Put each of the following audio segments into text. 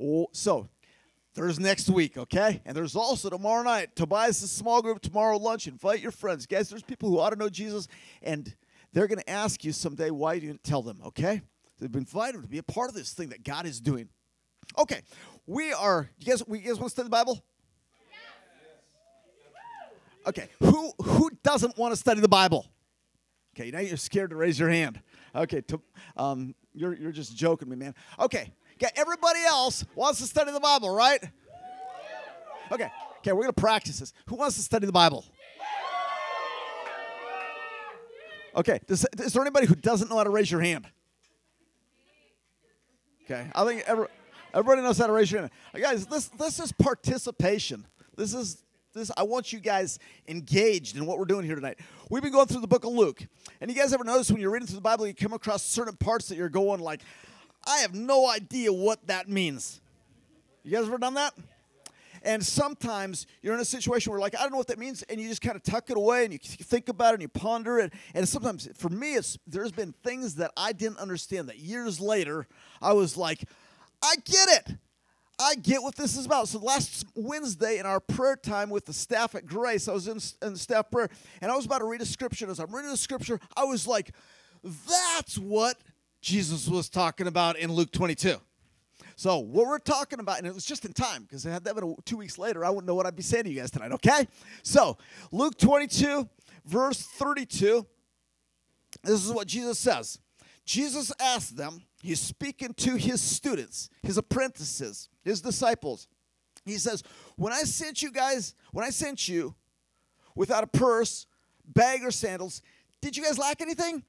Oh, so there's next week, okay? And there's also tomorrow night. Tobias' small group tomorrow lunch. Invite your friends. Guys, there's people who ought to know Jesus, and they're going to ask you someday why you didn't tell them, okay? They've been invited to be a part of this thing that God is doing. Okay, we are, you guys, we, you guys want to study the Bible? Okay, who, who doesn't want to study the Bible? Okay, now you're scared to raise your hand. Okay, to, um, you're, you're just joking me, man. Okay, okay, everybody else wants to study the Bible, right? Okay, okay, we're to practice this. Who wants to study the Bible? Okay, does, is there anybody who doesn't know how to raise your hand? Okay, I think every, everybody knows how to raise your hand. Uh, Guys, this this is participation. This is this. I want you guys engaged in what we're doing here tonight. We've been going through the book of Luke, and you guys ever notice when you're reading through the Bible, you come across certain parts that you're going like, I have no idea what that means. You guys ever done that? And sometimes you're in a situation where, like, I don't know what that means, and you just kind of tuck it away and you think about it and you ponder it. And sometimes, for me, it's there's been things that I didn't understand that years later I was like, I get it. I get what this is about. So last Wednesday in our prayer time with the staff at Grace, I was in, in staff prayer, and I was about to read a scripture. As I'm reading the scripture, I was like, that's what Jesus was talking about in Luke 22. So what we're talking about, and it was just in time because they had that been two weeks later, I wouldn't know what I'd be saying to you guys tonight. Okay, so Luke 22, verse 32. This is what Jesus says. Jesus asked them. He's speaking to his students, his apprentices, his disciples. He says, "When I sent you guys, when I sent you without a purse, bag, or sandals, did you guys lack anything?"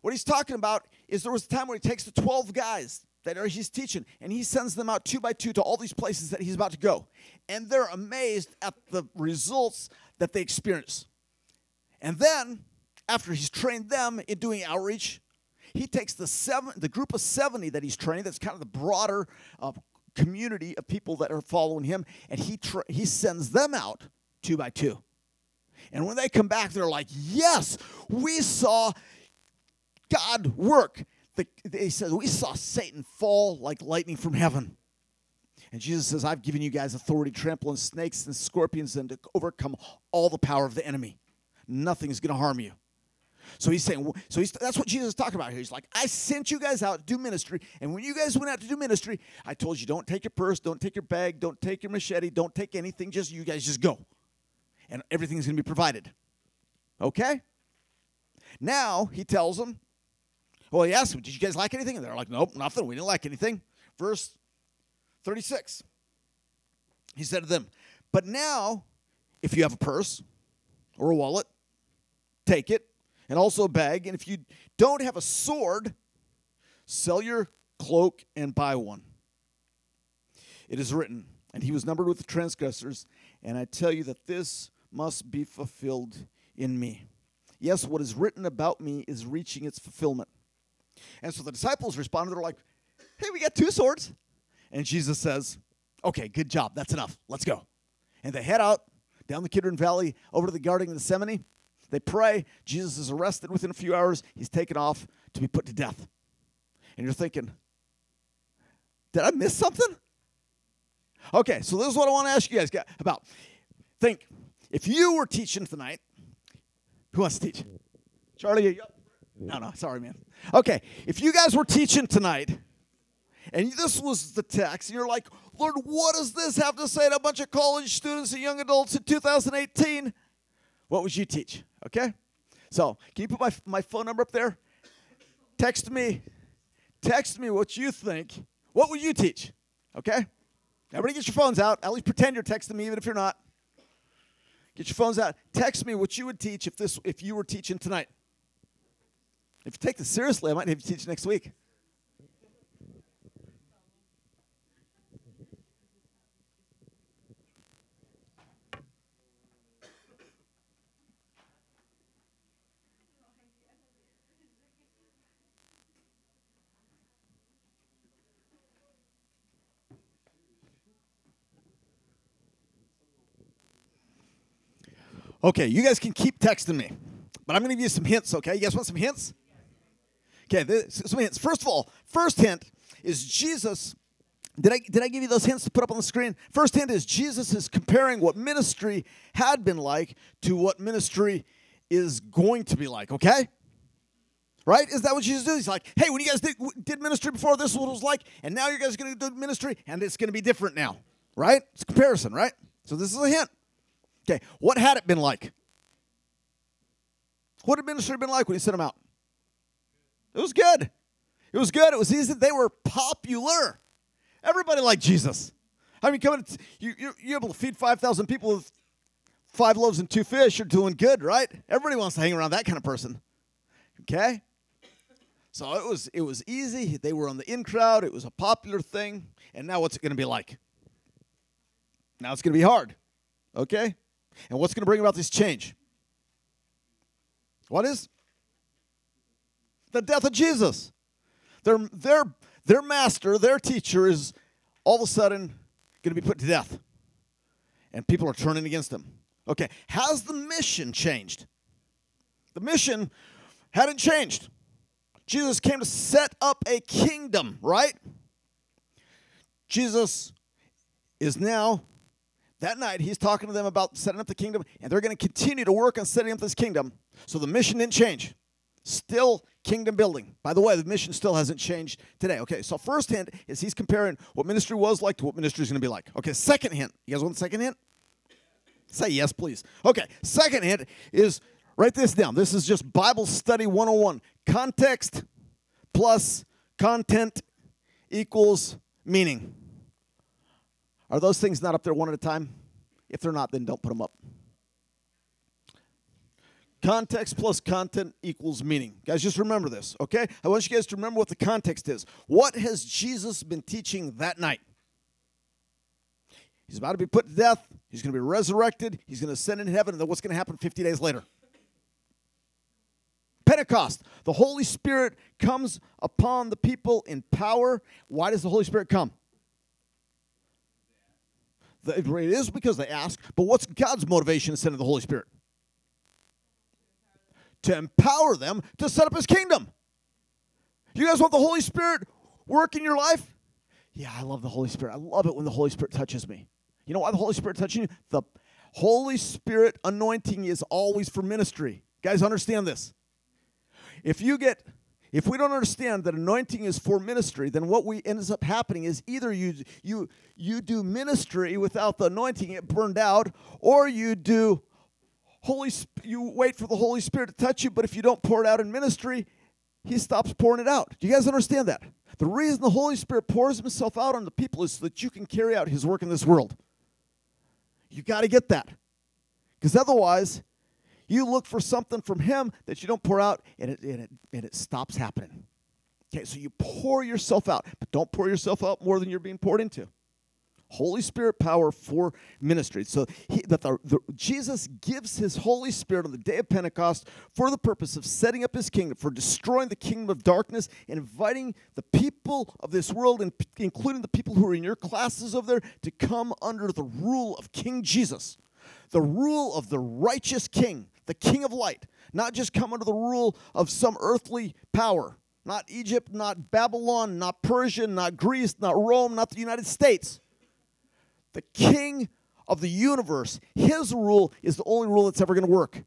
What he's talking about is there was a time where he takes the 12 guys that are he's teaching and he sends them out two by two to all these places that he's about to go. And they're amazed at the results that they experience. And then, after he's trained them in doing outreach, he takes the seven, the group of 70 that he's training, that's kind of the broader uh, community of people that are following him, and he, tra- he sends them out two by two. And when they come back, they're like, Yes, we saw God work. The, he says, We saw Satan fall like lightning from heaven. And Jesus says, I've given you guys authority to trample on snakes and scorpions and to overcome all the power of the enemy. Nothing's going to harm you. So he's saying, so he's, that's what Jesus is talking about here. He's like, I sent you guys out to do ministry, and when you guys went out to do ministry, I told you don't take your purse, don't take your bag, don't take your machete, don't take anything. Just you guys just go, and everything's going to be provided. Okay. Now he tells them, well, he asked them, did you guys like anything? And they're like, nope, nothing. We didn't like anything. Verse 36. He said to them, but now, if you have a purse or a wallet, take it and also a bag. And if you don't have a sword, sell your cloak and buy one. It is written, and he was numbered with the transgressors, and I tell you that this must be fulfilled in me. Yes, what is written about me is reaching its fulfillment. And so the disciples responded, they're like, hey, we got two swords. And Jesus says, okay, good job. That's enough. Let's go. And they head out down the Kidron Valley over to the Garden of Gethsemane. They pray. Jesus is arrested within a few hours. He's taken off to be put to death. And you're thinking, did I miss something? Okay, so this is what I want to ask you guys about. Think, if you were teaching tonight, who wants to teach? Charlie, you No, no, sorry, man. Okay, if you guys were teaching tonight, and this was the text, and you're like, Lord, what does this have to say to a bunch of college students and young adults in 2018? What would you teach? Okay? So, can you put my, my phone number up there? Text me. Text me what you think. What would you teach? Okay? Everybody get your phones out. At least pretend you're texting me, even if you're not. Get your phones out. Text me what you would teach if this if you were teaching tonight. If you take this seriously, I might have you teach next week. Okay, you guys can keep texting me, but I'm going to give you some hints, okay? You guys want some hints? Okay, this, some hints. First of all, first hint is Jesus Did I, did I give you those hints to put up on the screen? First hint is Jesus is comparing what ministry had been like to what ministry is going to be like, okay? Right? Is that what Jesus did? He's like, hey, when you guys did, did ministry before, this is what it was like, and now you guys are going to do ministry, and it's going to be different now, right? It's comparison, right? So this is a hint. Okay, what had it been like? What had ministry been like when he sent them out? It was good. It was good. It was easy. They were popular. Everybody liked Jesus. I mean, coming, you, you're, you're able to feed 5,000 people with five loaves and two fish. You're doing good, right? Everybody wants to hang around that kind of person. Okay? So it was it was easy. They were on the in crowd. It was a popular thing. And now what's it going to be like? Now it's going to be hard. Okay? And what's going to bring about this change? What is? The death of Jesus. Their, their, their master, their teacher is all of a sudden going to be put to death. And people are turning against him. Okay, has the mission changed? The mission hadn't changed. Jesus came to set up a kingdom, right? Jesus is now, that night, he's talking to them about setting up the kingdom, and they're going to continue to work on setting up this kingdom. So the mission didn't change. Still kingdom building. By the way, the mission still hasn't changed today. Okay, so first hint is he's comparing what ministry was like to what ministry is going to be like. Okay, second hint. You guys want the second hint? Say yes, please. Okay, second hint is write this down. This is just Bible study 101. Context plus content equals meaning. Are those things not up there one at a time? If they're not, then don't put them up. Context plus content equals meaning. Guys, just remember this, okay? I want you guys to remember what the context is. What has Jesus been teaching that night? He's about to be put to death. He's going to be resurrected. He's going to ascend in heaven. And then what's going to happen 50 days later? Pentecost. The Holy Spirit comes upon the people in power. Why does the Holy Spirit come? It is because they ask, but what's God's motivation in sending the Holy Spirit? To empower them to set up his kingdom. You guys want the Holy Spirit work in your life? Yeah, I love the Holy Spirit. I love it when the Holy Spirit touches me. You know why the Holy Spirit touching you? The Holy Spirit anointing is always for ministry. Guys, understand this. If you get if we don't understand that anointing is for ministry, then what we ends up happening is either you you you do ministry without the anointing, it burned out, or you do Holy you wait for the Holy Spirit to touch you, but if you don't pour it out in ministry, he stops pouring it out. Do you guys understand that? The reason the Holy Spirit pours himself out on the people is so that you can carry out his work in this world. You got to get that. Because otherwise, you look for something from him that you don't pour out and it, and, it, and it stops happening. Okay, so you pour yourself out, but don't pour yourself out more than you're being poured into. Holy Spirit power for ministry. So he, that the, the, Jesus gives his Holy Spirit on the day of Pentecost for the purpose of setting up his kingdom, for destroying the kingdom of darkness, and inviting the people of this world, and including the people who are in your classes over there, to come under the rule of King Jesus, the rule of the righteous King, the King of light. Not just come under the rule of some earthly power. Not Egypt, not Babylon, not Persia, not Greece, not Rome, not the United States the king of the universe, his rule is the only rule that's ever going to work.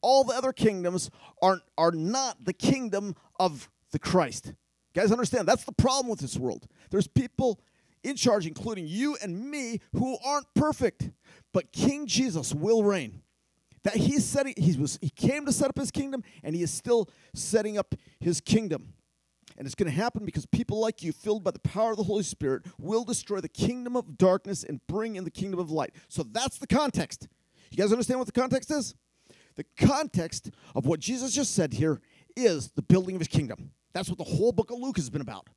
All the other kingdoms are, are not the kingdom of the Christ. You guys understand? That's the problem with this world. There's people in charge, including you and me, who aren't perfect. But King Jesus will reign. That he's setting, he was he came to set up his kingdom, and he is still setting up his kingdom. And it's going to happen because people like you, filled by the power of the Holy Spirit, will destroy the kingdom of darkness and bring in the kingdom of light. So that's the context. You guys understand what the context is? The context of what Jesus just said here is the building of his kingdom. That's what the whole book of Luke has been about.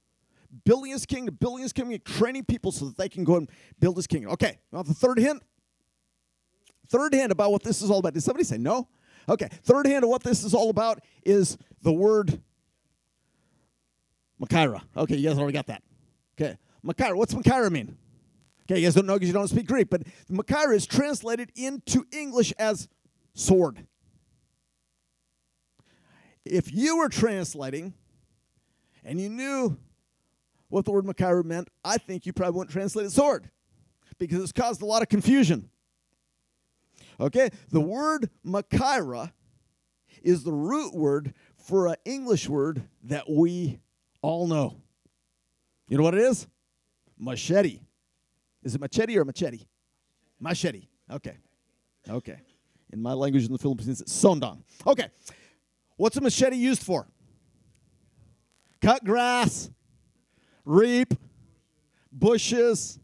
Building his kingdom, building his kingdom, training people so that they can go and build his kingdom. Okay, now the third hint. Third hint about what this is all about. Did somebody say no? Okay, third hint of what this is all about is the word Machaira. Okay, you guys already got that. Okay. Machaira. What's Machaira mean? Okay, you guys don't know because you don't speak Greek, but Machaira is translated into English as sword. If you were translating and you knew what the word Machaira meant, I think you probably wouldn't translate it sword because it's caused a lot of confusion. Okay? The word Machaira is the root word for an English word that we all know. You know what it is? Machete. Is it machete or machete? Machete. Okay. Okay. In my language in the Philippines, it's sondang. Okay. What's a machete used for? Cut grass, reap, bushes.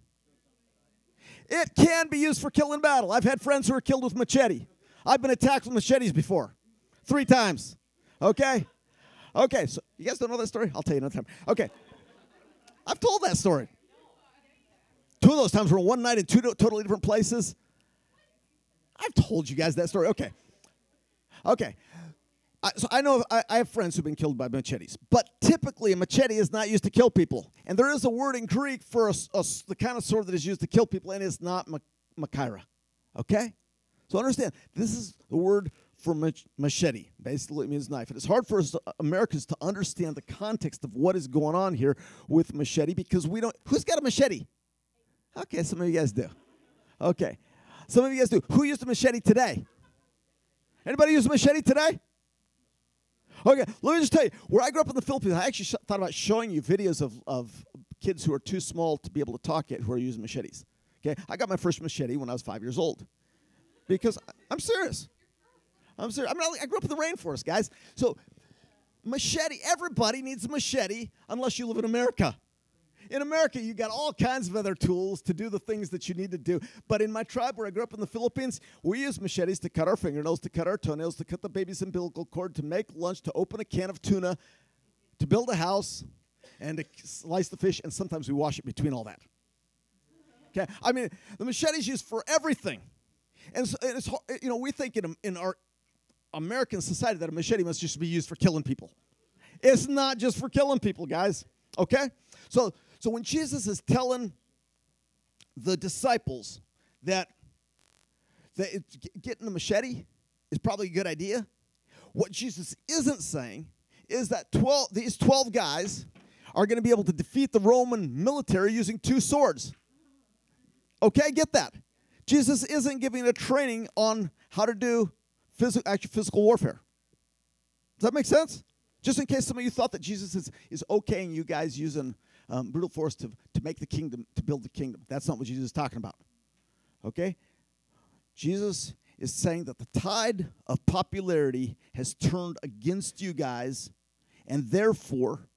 It can be used for killing battle. I've had friends who are killed with machete. I've been attacked with machetes before, three times. Okay? Okay, so you guys don't know that story? I'll tell you another time. Okay. I've told that story. Two of those times were one night in two totally different places. I've told you guys that story. Okay. Okay. I, so I know I, I, have friends who've been killed by machetes, but typically a machete is not used to kill people. And there is a word in Greek for a, a, the kind of sword that is used to kill people, and it's not machaira. Okay? So understand, this is the word for machete. Basically, it means knife. And it's hard for us Americans to understand the context of what is going on here with machete because we don't. Who's got a machete? Okay, some of you guys do. Okay. Some of you guys do. Who used a machete today? Anybody use a machete today? Okay, let me just tell you, where I grew up in the Philippines, I actually sh- thought about showing you videos of, of kids who are too small to be able to talk yet who are using machetes. Okay, I got my first machete when I was five years old. Because I, I'm serious. I'm. I'm not, I grew up in the rainforest, guys. So, machete, everybody needs a machete unless you live in America. In America, you got all kinds of other tools to do the things that you need to do. But in my tribe where I grew up in the Philippines, we use machetes to cut our fingernails, to cut our toenails, to cut the baby's umbilical cord, to make lunch, to open a can of tuna, to build a house, and to slice the fish, and sometimes we wash it between all that. Okay? I mean, the machete's used for everything. And, so, and it's, you know, we think in, in our American society that a machete must just be used for killing people. It's not just for killing people, guys. Okay? So so when Jesus is telling the disciples that, that getting a machete is probably a good idea, what Jesus isn't saying is that 12, these 12 guys are going to be able to defeat the Roman military using two swords. Okay, get that. Jesus isn't giving a training on how to do physical, actual physical warfare. Does that make sense? Just in case some of you thought that Jesus is, is okaying you guys using um, brutal force to, to make the kingdom, to build the kingdom. That's not what Jesus is talking about. Okay? Jesus is saying that the tide of popularity has turned against you guys, and therefore,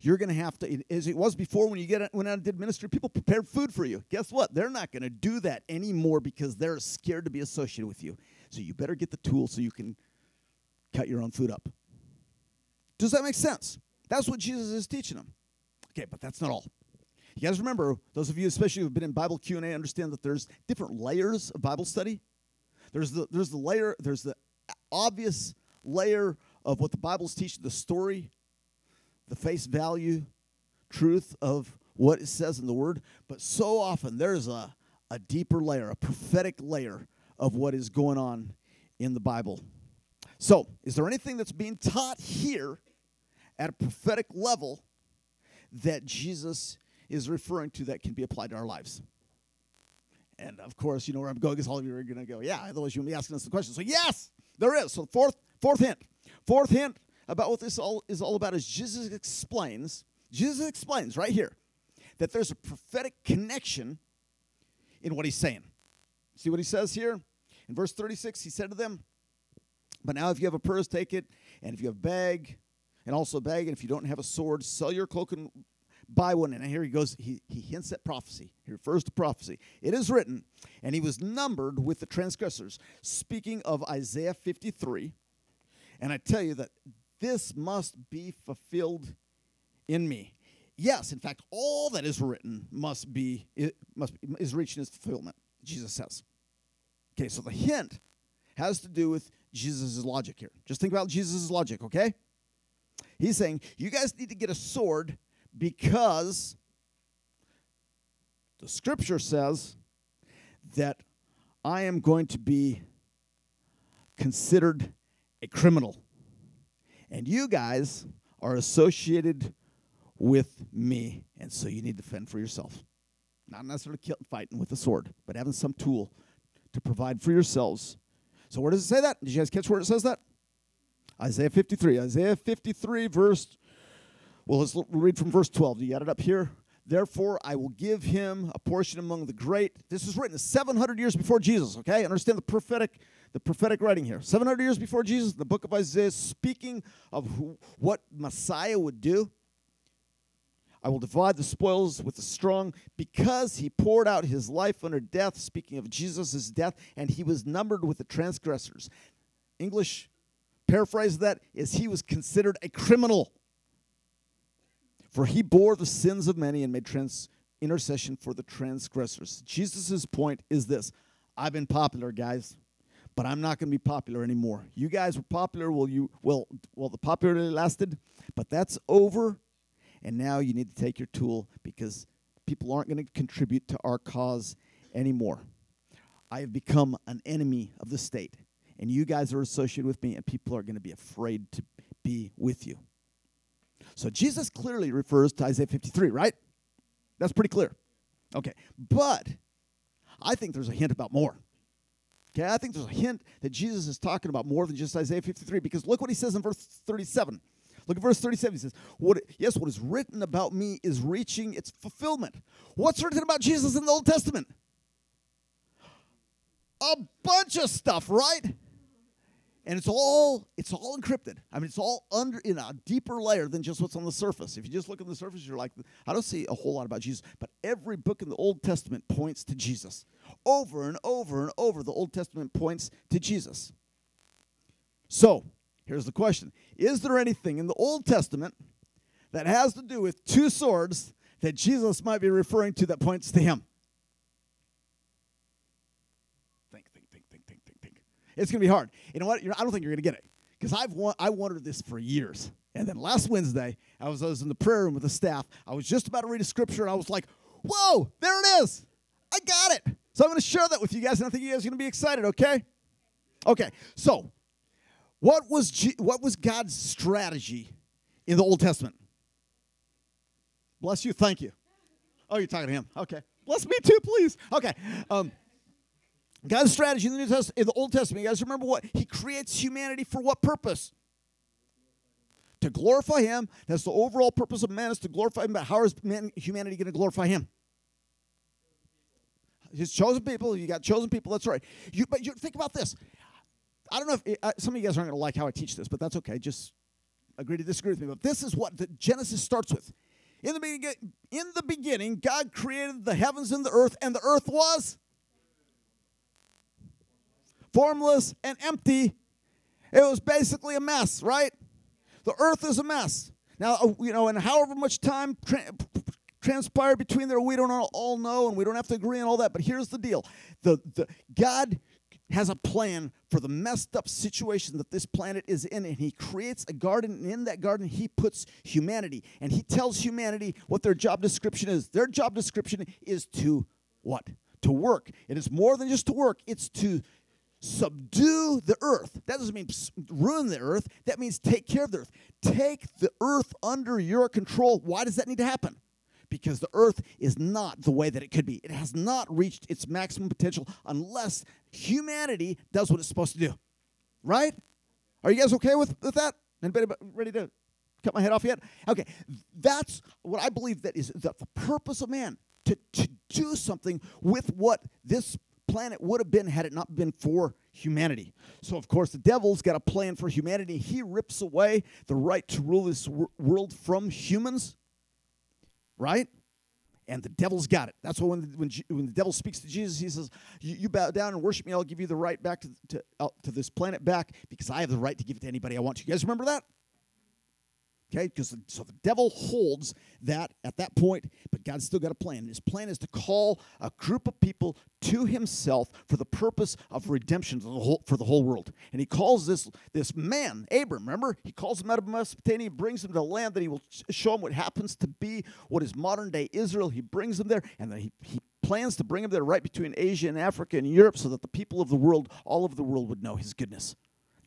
you're going to have to, as it was before when you get out and did ministry, people prepared food for you. Guess what? They're not going to do that anymore because they're scared to be associated with you. So you better get the tool so you can cut your own food up. Does that make sense? That's what Jesus is teaching them. Okay, but that's not all. You guys remember, those of you especially who've been in Bible Q&A understand that there's different layers of Bible study. There's the there's the layer, there's the obvious layer of what the Bible's teaching, the story, the face value, truth of what it says in the Word. But so often there's a, a deeper layer, a prophetic layer of what is going on in the Bible. So, is there anything that's being taught here at a prophetic level that Jesus is referring to that can be applied to our lives. And of course, you know where I'm going because all of you are going to go, yeah, otherwise you wouldn't be asking us the question. So, yes, there is. So, fourth, fourth hint. Fourth hint about what this all is all about is Jesus explains, Jesus explains right here that there's a prophetic connection in what he's saying. See what he says here? In verse 36, he said to them, But now if you have a purse, take it, and if you have a bag, and also a bag. And if you don't have a sword, sell your cloak and buy one. And here he goes, he, he hints at prophecy. He refers to prophecy. It is written, and he was numbered with the transgressors. Speaking of Isaiah 53. And I tell you that this must be fulfilled in me. Yes, in fact, all that is written must be it must be, is reaching its fulfillment. Jesus says. Okay, so the hint has to do with Jesus' logic here. Just think about Jesus' logic, okay? He's saying, You guys need to get a sword because the scripture says that I am going to be considered a criminal. And you guys are associated with me. And so you need to fend for yourself. Not necessarily fighting with a sword, but having some tool to provide for yourselves. So where does it say that? Did you guys catch where it says that? Isaiah 53. Isaiah 53, verse. Well, let's read from verse 12. You got it up here? Therefore, I will give him a portion among the great. This was written 700 years before Jesus. Okay, understand the prophetic, the prophetic writing here. 700 years before Jesus, the book of Isaiah, speaking of who, what Messiah would do. I will divide the spoils with the strong because he poured out his life under death, speaking of Jesus' death, and he was numbered with the transgressors. English paraphrase of that is he was considered a criminal. For he bore the sins of many and made trans- intercession for the transgressors. Jesus' point is this I've been popular, guys, but I'm not going to be popular anymore. You guys were popular, well, you well, well, the popularity lasted, but that's over and now you need to take your tool because people aren't going to contribute to our cause anymore. I have become an enemy of the state, and you guys are associated with me, and people are going to be afraid to be with you. So Jesus clearly refers to Isaiah 53, right? That's pretty clear. Okay, but I think there's a hint about more. Okay, I think there's a hint that Jesus is talking about more than just Isaiah 53 because look what he says in verse 37. Look at verse 37. He says, what, Yes, what is written about me is reaching its fulfillment. What's written about Jesus in the Old Testament? A bunch of stuff, right? And it's all it's all encrypted. I mean, it's all under in a deeper layer than just what's on the surface. If you just look at the surface, you're like, I don't see a whole lot about Jesus. But every book in the Old Testament points to Jesus. Over and over and over, the Old Testament points to Jesus. So, Here's the question Is there anything in the Old Testament that has to do with two swords that Jesus might be referring to that points to him? Think, think, think, think, think, think, think. It's going to be hard. You know what? You're, I don't think you're going to get it because I've wa- I wondered this for years. And then last Wednesday, I was, I was in the prayer room with the staff. I was just about to read a scripture, and I was like, "Whoa, there it is! I got it!" So I'm going to share that with you guys, and I think you guys are going to be excited. Okay? Okay. So what was, G- what was God's strategy in the Old Testament? Bless you. Thank you. Oh, you're talking to him. Okay. Bless me too, please. Okay. Um, God's strategy in the New Testament, in the Old Testament, you guys remember what? He creates humanity for what purpose? To glorify Him. That's the overall purpose of man is to glorify Him. But how is man, humanity going to glorify Him? His chosen people. You got chosen people. That's right. You, but you think about this. I don't know if it, uh, some of you guys aren't going to like how I teach this, but that's okay. Just agree to disagree with me. But this is what the Genesis starts with. In the, beginning, in the beginning, God created the heavens and the earth, and the earth was formless and empty. It was basically a mess, right? The earth is a mess. Now, uh, you know, and however much time tra- transpired between there, we don't all know, and we don't have to agree on all that. But here's the deal: the, the God has a plan for the messed up situation that this planet is in, and he creates a garden, and in that garden, he puts humanity, and he tells humanity what their job description is. Their job description is to what? To work. It is more than just to work, it's to subdue the earth. That doesn't mean ruin the earth, that means take care of the earth. Take the earth under your control. Why does that need to happen? because the earth is not the way that it could be. It has not reached its maximum potential unless humanity does what it's supposed to do. Right? Are you guys okay with, with that? Anybody ready to cut my head off yet? Okay. That's what I believe that is the, the purpose of man to, to do something with what this planet would have been had it not been for humanity. So, of course, the devil's got a plan for humanity. He rips away the right to rule this wor- world from humans right? And the devil's got it. That's why when, when, when the devil speaks to Jesus, he says, You bow down and worship me, I'll give you the right back to, to, uh, to this planet back because I have the right to give it to anybody I want to. You guys remember that? Okay, because so the devil holds that at that point, but God's still got a plan. His plan is to call a group of people to Himself for the purpose of redemption for the whole, for the whole world. And He calls this this man, Abram. Remember, He calls him out of Mesopotamia, brings him to the land that He will show him what happens to be what is modern day Israel. He brings him there, and then He, he plans to bring him there right between Asia and Africa and Europe, so that the people of the world, all of the world, would know His goodness.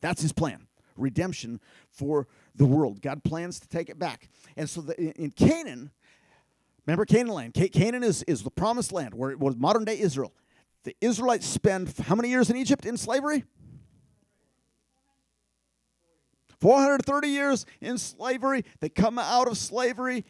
That's His plan redemption for the world. God plans to take it back. And so the, in Canaan, remember Canaan land? Canaan is, is the promised land where it was modern day Israel. The Israelites spend how many years in Egypt in slavery? 430 years in slavery. They come out of slavery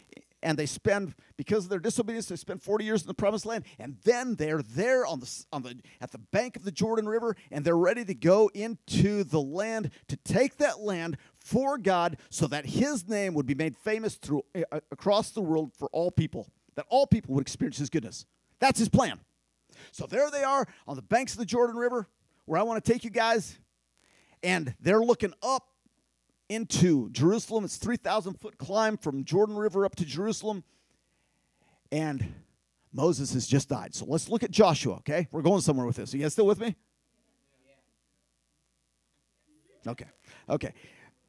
and they spend because of their disobedience they spend 40 years in the promised land and then they're there on the on the at the bank of the Jordan River and they're ready to go into the land to take that land for God so that his name would be made famous through across the world for all people that all people would experience his goodness. That's his plan. So there they are on the banks of the Jordan River where I want to take you guys and they're looking up into Jerusalem. It's 3,000 foot climb from Jordan River up to Jerusalem. And Moses has just died. So let's look at Joshua, okay? We're going somewhere with this. Are you guys still with me? Okay. Okay.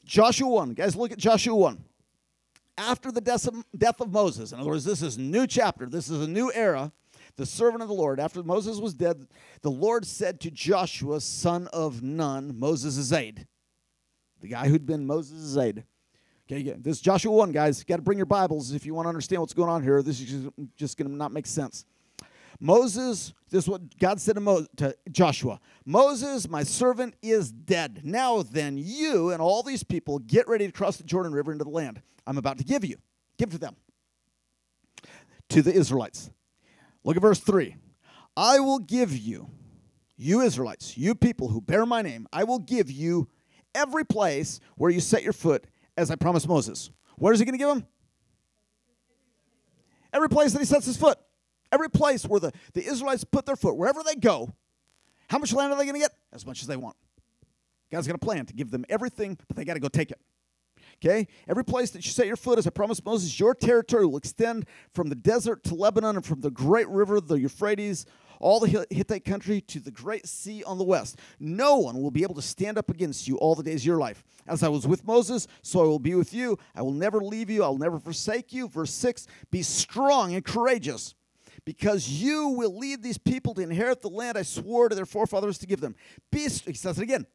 Joshua 1. Guys, look at Joshua 1. After the death of, Moses, in other words, this is a new chapter, this is a new era. The servant of the Lord, after Moses was dead, the Lord said to Joshua, son of Nun, Moses' aide, the guy who'd been Moses' aide. Okay, this is Joshua 1, guys. Got to bring your Bibles if you want to understand what's going on here. This is just going to not make sense. Moses, this is what God said to, Mo, to Joshua Moses, my servant, is dead. Now then, you and all these people get ready to cross the Jordan River into the land I'm about to give you. Give to them, to the Israelites. Look at verse 3. I will give you, you Israelites, you people who bear my name, I will give you every place where you set your foot, as I promised Moses. Where is he going to give him? Every place that he sets his foot. Every place where the, the Israelites put their foot, wherever they go, how much land are they going to get? As much as they want. God's got a plan to give them everything, but they got to go take it. Okay? Every place that you set your foot, as I promised Moses, your territory will extend from the desert to Lebanon and from the great river, the Euphrates, all the Hittite country to the great sea on the west. No one will be able to stand up against you all the days of your life. As I was with Moses, so I will be with you. I will never leave you, I will never forsake you. Verse 6 Be strong and courageous. Because you will lead these people to inherit the land I swore to their forefathers to give them. Be, he says it again.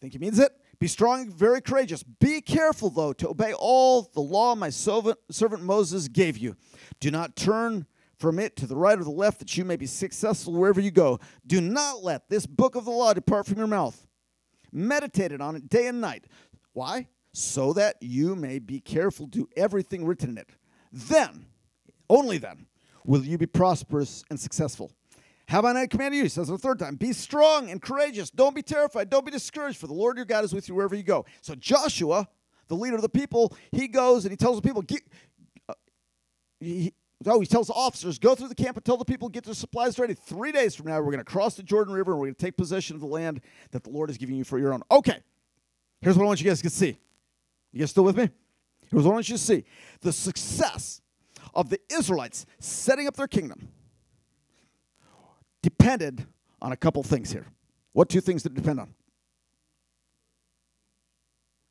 Think he means it? Be strong, very courageous. Be careful, though, to obey all the law my servant, servant Moses gave you. Do not turn from it to the right or the left, that you may be successful wherever you go. Do not let this book of the law depart from your mouth. Meditate on it day and night. Why? So that you may be careful to do everything written in it. Then, only then, will you be prosperous and successful. Have I not commanded you? He says the third time, be strong and courageous. Don't be terrified. Don't be discouraged, for the Lord your God is with you wherever you go. So Joshua, the leader of the people, he goes and he tells the people, uh, he, so he tells the officers, go through the camp and tell the people get their supplies ready. Three days from now, we're going to cross the Jordan River and we're going to take possession of the land that the Lord is giving you for your own. Okay, here's what I want you guys to see. You guys still with me? Here's what I want you to see the success of the Israelites setting up their kingdom depended on a couple things here. What two things did it depend on?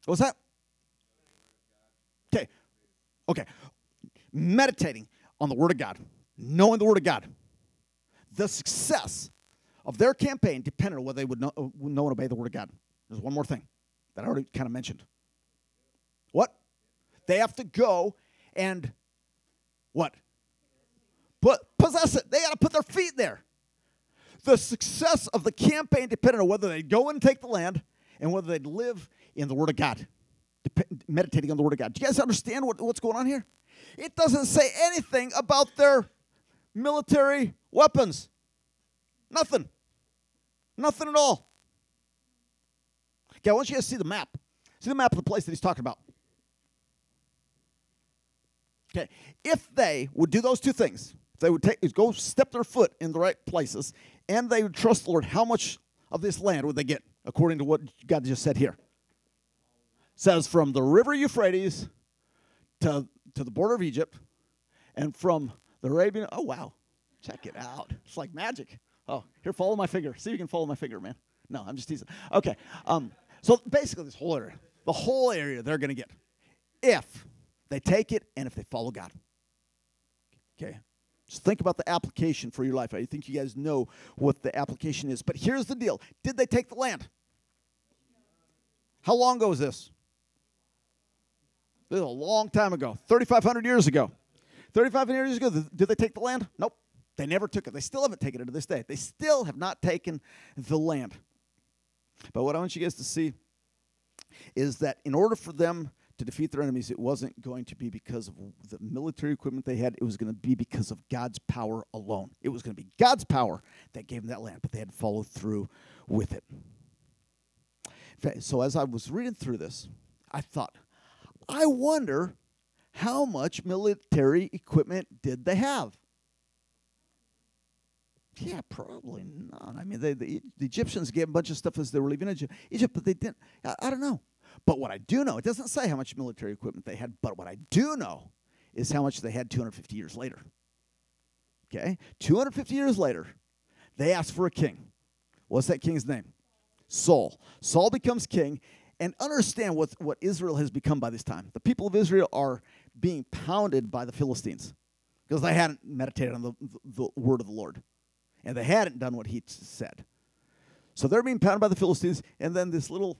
What was that? Okay. Okay. Meditating on the Word of God, knowing the Word of God. The success of their campaign depended on whether they would know, know and obey the Word of God. There's one more thing that I already kind of mentioned. What? They have to go and what? Put, possess it. They got to put their feet there. The success of the campaign depended on whether they'd go and take the land and whether they'd live in the Word of God, meditating on the Word of God. Do you guys understand what, what's going on here? It doesn't say anything about their military weapons. Nothing. Nothing at all. Okay, I want you guys to see the map. See the map of the place that he's talking about. Okay, if they would do those two things, if they would take, go step their foot in the right places, and they would trust the Lord, how much of this land would they get, according to what God just said here? says from the river Euphrates to to the border of Egypt and from the Arabian. Oh, wow. Check it out. It's like magic. Oh, here, follow my finger. See if you can follow my finger, man. No, I'm just teasing. Okay. Um, so basically, this whole area, the whole area they're going to get if they take it and if they follow God. Okay. Just think about the application for your life. I think you guys know what the application is. But here's the deal Did they take the land? How long ago was this? This is a long time ago, 3,500 years ago. 3,500 years ago, did they take the land? Nope. They never took it. They still haven't taken it to this day. They still have not taken the land. But what I want you guys to see is that in order for them to defeat their enemies, it wasn't going to be because of the military equipment they had. It was going to be because of God's power alone. It was going to be God's power that gave them that land, but they had to follow through with it. So as I was reading through this, I thought, I wonder how much military equipment did they have? Yeah, probably not. I mean, they, the, the, Egyptians gave a bunch of stuff as they were leaving Egypt, but they didn't. I, I don't know. But what I do know, it doesn't say how much military equipment they had, but what I do know is how much they had 250 years later. Okay? 250 years later, they asked for a king. What's that king's name? Saul. Saul becomes king, and understand what, what Israel has become by this time. The people of Israel are being pounded by the Philistines because they hadn't meditated on the, the, the word of the Lord and they hadn't done what he said. So they're being pounded by the Philistines, and then this little,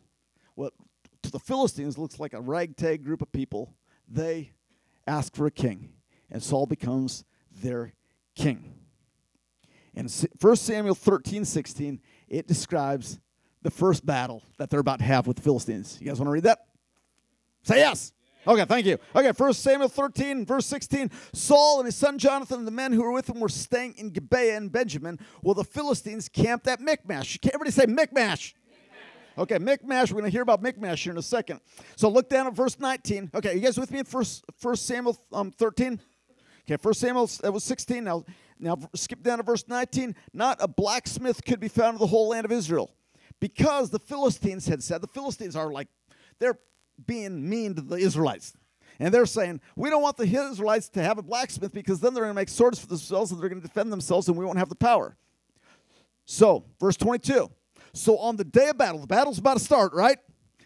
what to the Philistines looks like a ragtag group of people, they ask for a king, and Saul becomes their king. And 1 Samuel 13, 16, it describes the first battle that they're about to have with the Philistines. You guys want to read that? Say yes. Okay, thank you. Okay, First Samuel 13, verse 16. Saul and his son Jonathan and the men who were with him were staying in Gibeah and Benjamin, while the Philistines camped at Michmash. Everybody say Michmash. Okay, Michmash. We're going to hear about Michmash here in a second. So look down at verse 19. Okay, you guys with me in First, First Samuel um, 13? Okay, First Samuel that was 16. Now, now skip down to verse 19. Not a blacksmith could be found in the whole land of Israel, because the Philistines had said the Philistines are like they're being mean to the Israelites. And they're saying, we don't want the Israelites to have a blacksmith because then they're going to make swords for themselves and they're going to defend themselves and we won't have the power. So, verse 22. So, on the day of battle, the battle's about to start, right?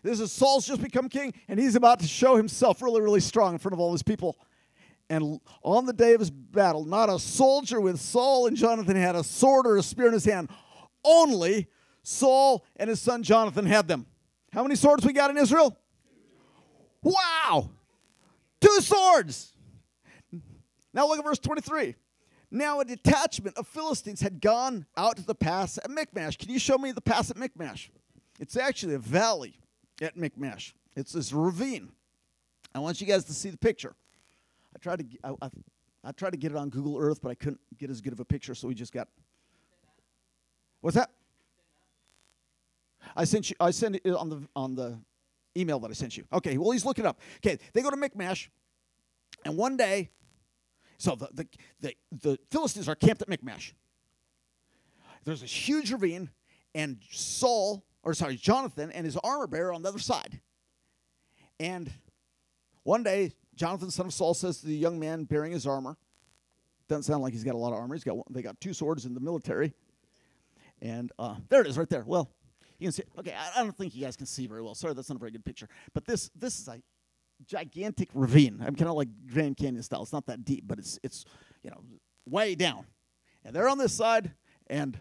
This is Saul's just become king and he's about to show himself really, really strong in front of all his people. And on the day of his battle, not a soldier with Saul and Jonathan had a sword or a spear in his hand. Only Saul and his son Jonathan had them. How many swords we got in Israel? Wow! Two swords. Now look at verse 23. Now a detachment of Philistines had gone out to the pass at Michmash. Can you show me the pass at Michmash? It's actually a valley at Michmash. It's this ravine. I want you guys to see the picture. I tried to I, I, I tried to get it on Google Earth, but I couldn't get as good of a picture, so we just got. What's that? I sent you. I sent it on the on the email that I sent you. Okay, well, he's looking up. Okay, they go to Michmash, and one day, so the, the, the, the Philistines are camped at Michmash. There's a huge ravine, and Saul, or sorry, Jonathan and his armor bearer on the other side. And one day, Jonathan, son of Saul, says to the young man bearing his armor, doesn't sound like he's got a lot of armor. He's got they got two swords in the military, and uh, there it is right there. Well, you can see. Okay, I, I don't think you guys can see very well. Sorry, that's not a very good picture. But this this is a gigantic ravine. I'm kind of like Grand Canyon style. It's not that deep, but it's it's you know way down. And they're on this side, and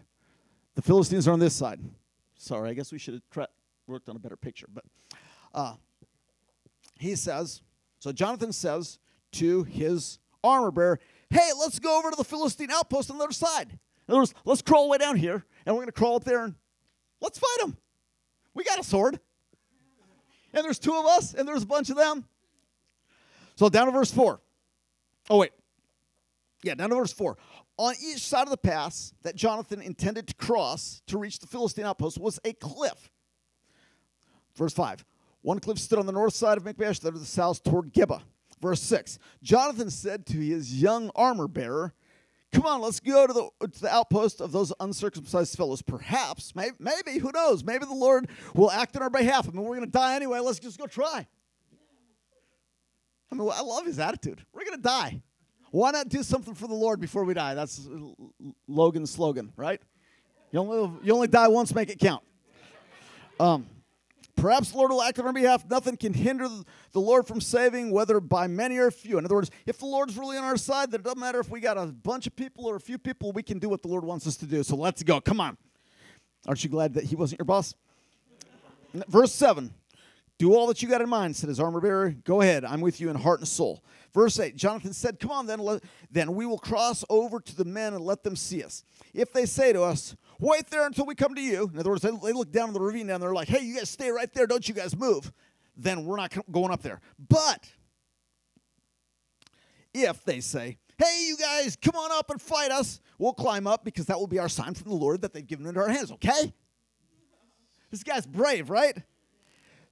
the Philistines are on this side. Sorry, I guess we should have tra- worked on a better picture. But uh, he says, so Jonathan says to his armor bearer, "Hey, let's go over to the Philistine outpost on the other side. In other words, let's crawl way down here, and we're going to crawl up there and Let's fight them. We got a sword. And there's two of us, and there's a bunch of them. So down to verse 4. Oh, wait. Yeah, down to verse 4. On each side of the pass that Jonathan intended to cross to reach the Philistine outpost was a cliff. Verse 5. One cliff stood on the north side of Michmash, the other the south toward Gibeah. Verse 6. Jonathan said to his young armor bearer, Come on, let's go to the, to the outpost of those uncircumcised fellows. Perhaps, maybe, maybe, who knows? Maybe the Lord will act on our behalf. I mean, we're going to die anyway. Let's just go try. I mean, I love his attitude. We're going to die. Why not do something for the Lord before we die? That's Logan's slogan, right? You only, you only die once, make it count. Um, Perhaps the Lord will act on our behalf. Nothing can hinder the Lord from saving, whether by many or few. In other words, if the Lord's really on our side, then it doesn't matter if we got a bunch of people or a few people, we can do what the Lord wants us to do. So let's go. Come on. Aren't you glad that He wasn't your boss? Verse 7 Do all that you got in mind, said his armor bearer. Go ahead. I'm with you in heart and soul. Verse 8 Jonathan said, Come on, then, let, then we will cross over to the men and let them see us. If they say to us, Wait there until we come to you, in other words, they, they look down in the ravine and they're like, Hey, you guys stay right there. Don't you guys move. Then we're not going up there. But if they say, Hey, you guys, come on up and fight us, we'll climb up because that will be our sign from the Lord that they've given into our hands, okay? This guy's brave, right?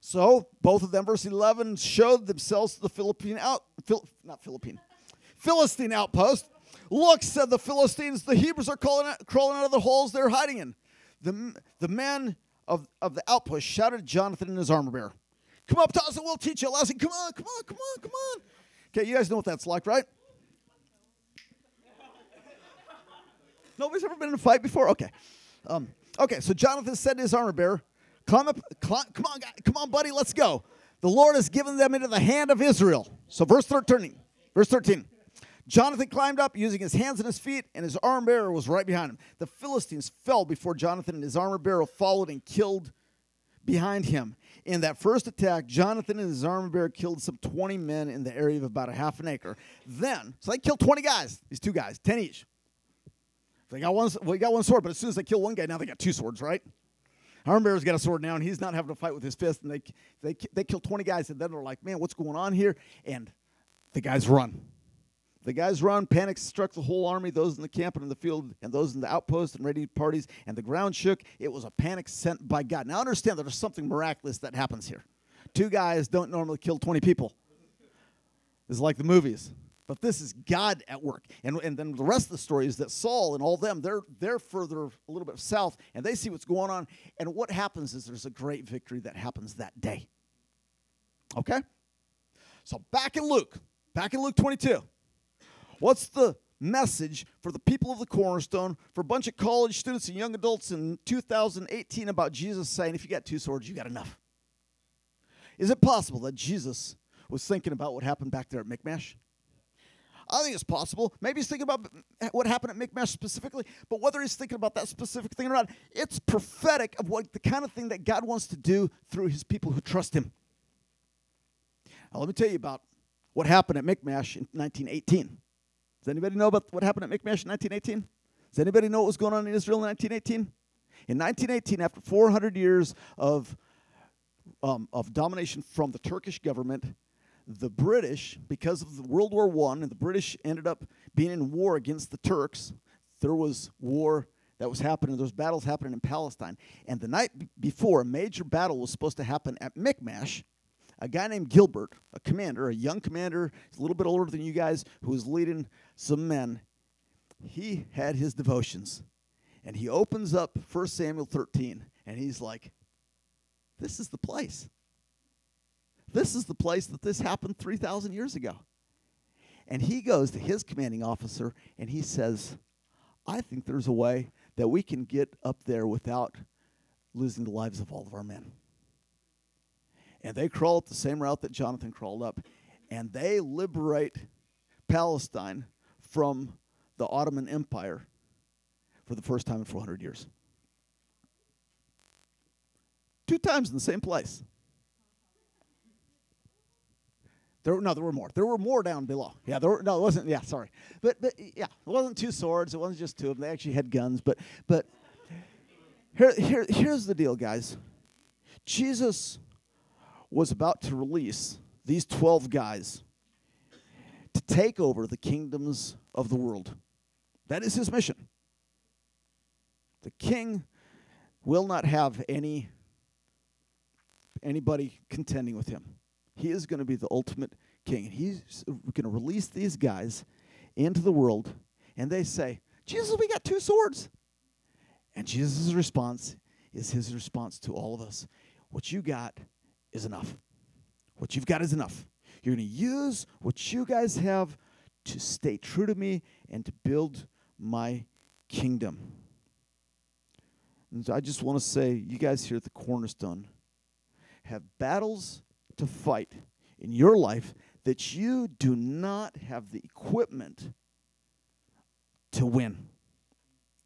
So both of them, verse 11, showed themselves to the Philippine out, Phil, not Philippine, Philistine outpost. Look, said the Philistines, the Hebrews are crawling out, crawling out of the holes they're hiding in. The, the men of, of the outpost shouted at Jonathan and his armor bearer, Come up to us and we'll teach you a lesson. Come on, come on, come on, come on. Okay, you guys know what that's like, right? Nobody's ever been in a fight before? Okay. Um, okay, so Jonathan said to his armor bearer, Climb up, climb, come on, come on, buddy, let's go. The Lord has given them into the hand of Israel. So verse 13, verse 13. Jonathan climbed up using his hands and his feet, and his armor bearer was right behind him. The Philistines fell before Jonathan, and his armor bearer followed and killed behind him. In that first attack, Jonathan and his armor bearer killed some 20 men in the area of about a half an acre. Then, so they killed 20 guys, these two guys, 10 each. They got one, well, they got one sword, but as soon as they kill one guy, now they got two swords, right? Armor bearer's got a sword now, and he's not having to fight with his fist. And they, they, they kill 20 guys, and then they're like, man, what's going on here? And the guys run. The guys run. Panic struck the whole army, those in the camp and in the field, and those in the outpost and ready parties, and the ground shook. It was a panic sent by God. Now, understand that there's something miraculous that happens here. Two guys don't normally kill 20 people. It's like the movies. But this is God at work. And, and then the rest of the story is that Saul and all them, they're, they're further a little bit south and they see what's going on. And what happens is there's a great victory that happens that day. Okay? So back in Luke, back in Luke 22, what's the message for the people of the cornerstone, for a bunch of college students and young adults in 2018 about Jesus saying, if you got two swords, you got enough? Is it possible that Jesus was thinking about what happened back there at Michmash? I think it's possible. Maybe he's thinking about what happened at Michmash specifically, but whether he's thinking about that specific thing or not, it's prophetic of what the kind of thing that God wants to do through his people who trust him. Now, let me tell you about what happened at Michmash in 1918. Does anybody know about what happened at Michmash in 1918? Does anybody know what was going on in Israel in 1918? In 1918, after 400 years of, um, of domination from the Turkish government, the British, because of World War One, and the British ended up being in war against the Turks. There was war that was happening. There was battles happening in Palestine, and the night before, a major battle was supposed to happen at Michmash. A guy named Gilbert, a commander, a young commander, a little bit older than you guys, who was leading some men. He had his devotions, and he opens up 1 Samuel 13, and he's like, "This is the place." This is the place that this happened 3,000 years ago. And he goes to his commanding officer and he says, I think there's a way that we can get up there without losing the lives of all of our men. And they crawl up the same route that Jonathan crawled up, and they liberate Palestine from the Ottoman Empire for the first time in 400 years. Two times in the same place. There, no, there were more. There were more down below. Yeah, there were, no, it wasn't. Yeah, sorry, but but yeah, it wasn't two swords. It wasn't just two of them. They actually had guns. But but here here here's the deal, guys. Jesus was about to release these twelve guys to take over the kingdoms of the world. That is his mission. The king will not have any anybody contending with him. He is going to be the ultimate king. He's going to release these guys into the world, and they say, Jesus, we got two swords. And Jesus' response is his response to all of us What you got is enough. What you've got is enough. You're going to use what you guys have to stay true to me and to build my kingdom. And so I just want to say, you guys here at the Cornerstone have battles to fight in your life that you do not have the equipment to win.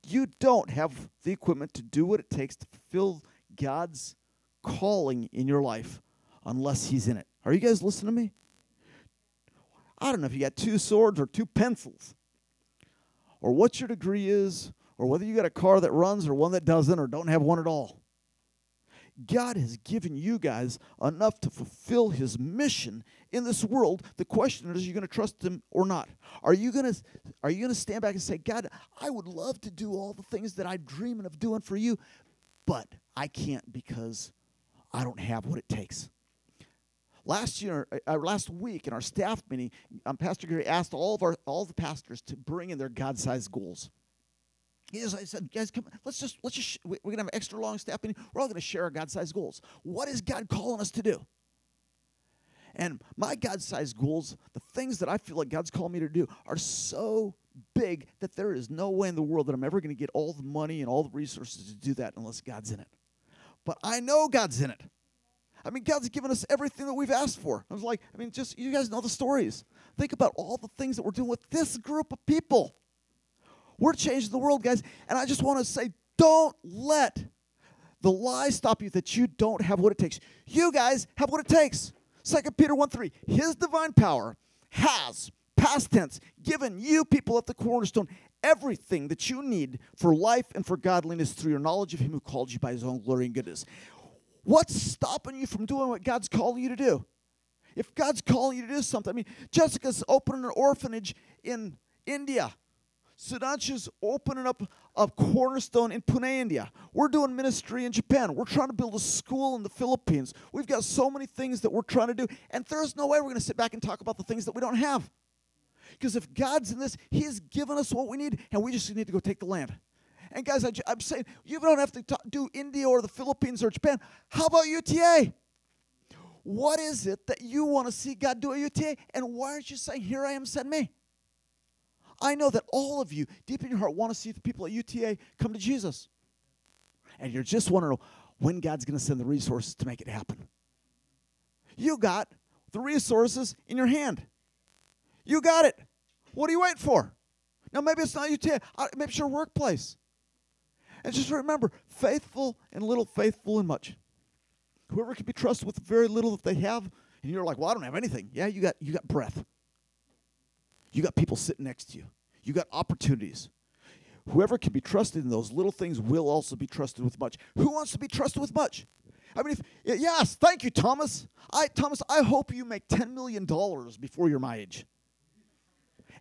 You don't have the equipment to do what it takes to fulfill God's calling in your life unless He's in it. Are you guys listening to me? I don't know if you got two swords or two pencils, or what your degree is, or whether you got a car that runs or one that doesn't, or don't have one at all. God has given you guys enough to fulfill his mission in this world. The question is, are you going to trust him or not? Are you going to are you going to stand back and say, "God, I would love to do all the things that I'm dreaming of doing for you, but I can't because I don't have what it takes." Last year, uh, uh last week in our staff meeting, um, Pastor Gary asked all of our all the pastors to bring in their God-sized goals. I said, guys, come, let's just, let's just, we're to have an extra long staff meeting. We're all to share our God sized goals. What is God calling us to do? And my God sized goals, the things that I feel like God's calling me to do, are so big that there is no way in the world that I'm ever to get all the money and all the resources to do that unless God's in it. But I know God's in it. I mean, God's given us everything that we've asked for. I was like, I mean, just you guys know the stories. Think about all the things that we're doing with this group of people. We're changing the world, guys. And I just want to say don't let the lie stop you that you don't have what it takes. You guys have what it takes. 2 Peter 1 3. His divine power has, past tense, given you people at the cornerstone everything that you need for life and for godliness through your knowledge of Him who called you by His own glory and goodness. What's stopping you from doing what God's calling you to do? If God's calling you to do something, I mean, Jessica's opening an orphanage in India. Sudanshu's opening up a cornerstone in Pune, India. We're doing ministry in Japan. We're trying to build a school in the Philippines. We've got so many things that we're trying to do. And there's no way we're going to sit back and talk about the things that we don't have. Because if God's in this, He's given us what we need, and we just need to go take the land. And guys, I, am saying you don't have to talk, do India or the Philippines or Japan. How about UTA? What is it that you want to see God do at UTA? And why aren't you saying, Here I am, send me? I know that all of you, deep in your heart, want to see the people at UTA come to Jesus. And you're just wondering when God's going to send the resources to make it happen. You got the resources in your hand. You got it. What are you waiting for? Now, maybe it's not UTA, maybe it's your workplace. And just remember faithful and little, faithful and much. Whoever can be trusted with very little that they have, and you're like, well, I don't have anything. Yeah, you got, you got breath. You got people sitting next to you. You got opportunities. Whoever can be trusted in those little things will also be trusted with much. Who wants to be trusted with much? I mean, if, yes, thank you, Thomas. I, Thomas, I hope you make $10 million before you're my age.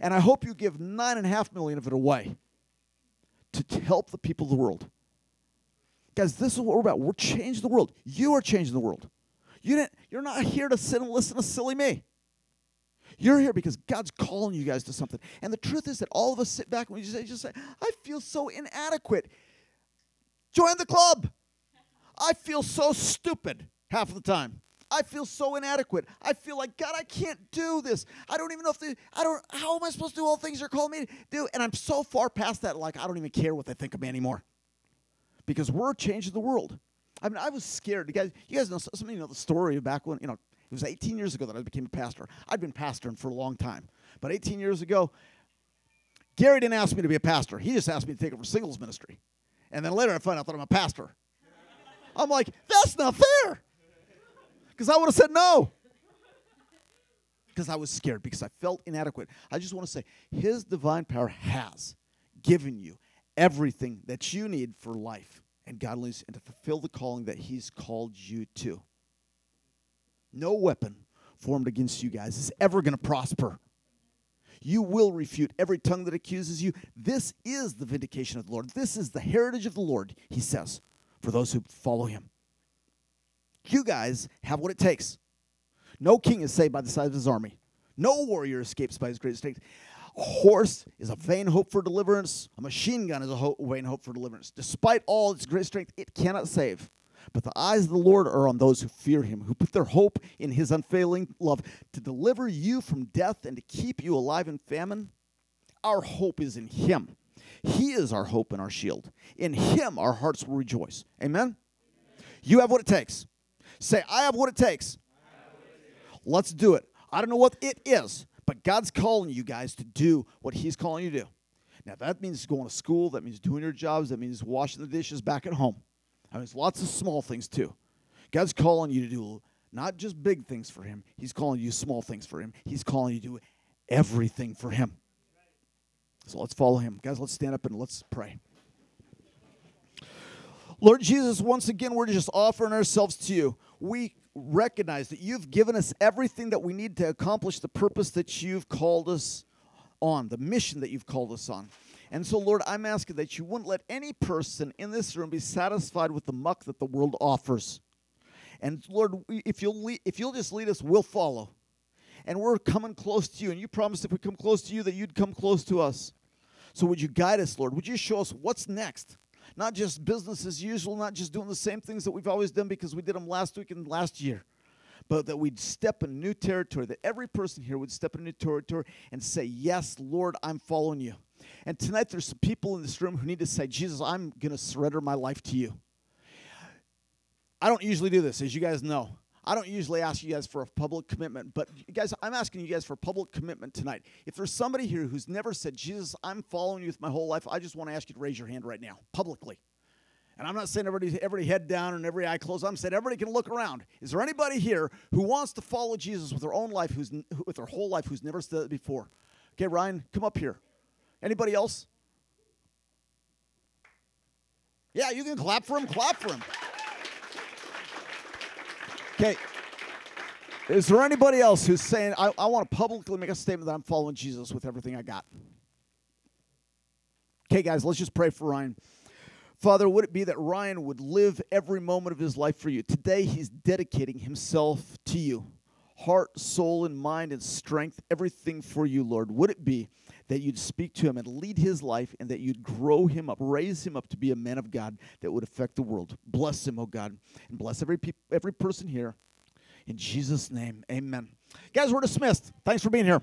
And I hope you give nine and a half million of it away to help the people of the world. Guys, this is what we're about. We're changing the world. You are changing the world. You didn't, you're not here to sit and listen to silly me. You're here because God's calling you guys to something. And the truth is that all of us sit back and we just say, just say I feel so inadequate. Join the club. I feel so stupid half of the time. I feel so inadequate. I feel like God, I can't do this. I don't even know if the I don't. How am I supposed to do all things you're calling me to do? And I'm so far past that. Like I don't even care what they think of me anymore, because we're changing the world. I mean, I was scared. You guys, you guys know some of you know the story back when you know was 18 years ago that I became a pastor. I'd been pastoring for a long time. But 18 years ago, Gary didn't ask me to be a pastor. He just asked me to take over singles ministry. And then later I find out that I'm a pastor. I'm like, that's not fair. Because I would have said no. Because I was scared, because I felt inadequate. I just want to say, His divine power has given you everything that you need for life and godliness and to fulfill the calling that He's called you to. No weapon formed against you guys is ever going to prosper. You will refute every tongue that accuses you. This is the vindication of the Lord. This is the heritage of the Lord, he says, for those who follow him. You guys have what it takes. No king is saved by the size of his army. No warrior escapes by his great strength. A horse is a vain hope for deliverance. A machine gun is a ho- vain hope for deliverance. Despite all its great strength, it cannot save. But the eyes of the Lord are on those who fear him, who put their hope in his unfailing love to deliver you from death and to keep you alive in famine. Our hope is in him. He is our hope and our shield. In him our hearts will rejoice. Amen? You have what it takes. Say, I have what it takes. Let's do it. I don't know what it is, but God's calling you guys to do what He's calling you to do. Now, that means going to school, that means doing your jobs, that means washing the dishes back at home. I mean, it's lots of small things too. God's calling you to do Not just big things for Him. He's calling you small things for Him. He's calling you to do everything for Him. So let's follow Him. Guys, let's stand up and let's pray. Lord Jesus, once again, we're just offering ourselves to you. We recognize that you've given us everything that we need to accomplish the purpose that you've called us on, the mission that you've called us on. And so, Lord, I'm asking that you wouldn't let any person in this room be satisfied with the muck that the world offers. And Lord, if you'll lead, if you'll just lead us, we'll follow. And we're coming close to you. And you promised if we come close to you that you'd come close to us. So would you guide us, Lord? Would you show us what's next? Not just business as usual, not just doing the same things that we've always done because we did them last week and last year, but that we'd step in new territory, that every person here would step in new territory and say, Yes, Lord, I'm following you. And tonight there's some people in this room who need to say, Jesus, I'm going to surrender my life to you. I don't usually do this, as you guys know. I don't usually ask you guys for a public commitment, but guys, I'm asking you guys for a public commitment tonight. If there's somebody here who's never said, Jesus, I'm following you with my whole life, I just want to ask you to raise your hand right now, publicly. And I'm not saying everybody, every head down and every eye closed. I'm saying everybody can look around. Is there anybody here who wants to follow Jesus with their own life, who's with their whole life, who's never said it before? Okay, Ryan, come up here. Anybody else? Yeah, you can clap for him. Clap for him. Okay. Is there anybody else who's saying, I, I want to publicly make a statement that I'm following Jesus with everything I got? Okay, guys, let's just pray for Ryan. Father, would it be that Ryan would live every moment of his life for you? Today, he's dedicating himself to you heart, soul, and mind, and strength, everything for you, Lord. Would it be that you'd speak to him and lead his life, and that you'd grow him up, raise him up to be a man of God that would affect the world? Bless him, oh God, and bless every, pe- every person here. In Jesus' name, amen. Guys, we're dismissed. Thanks for being here.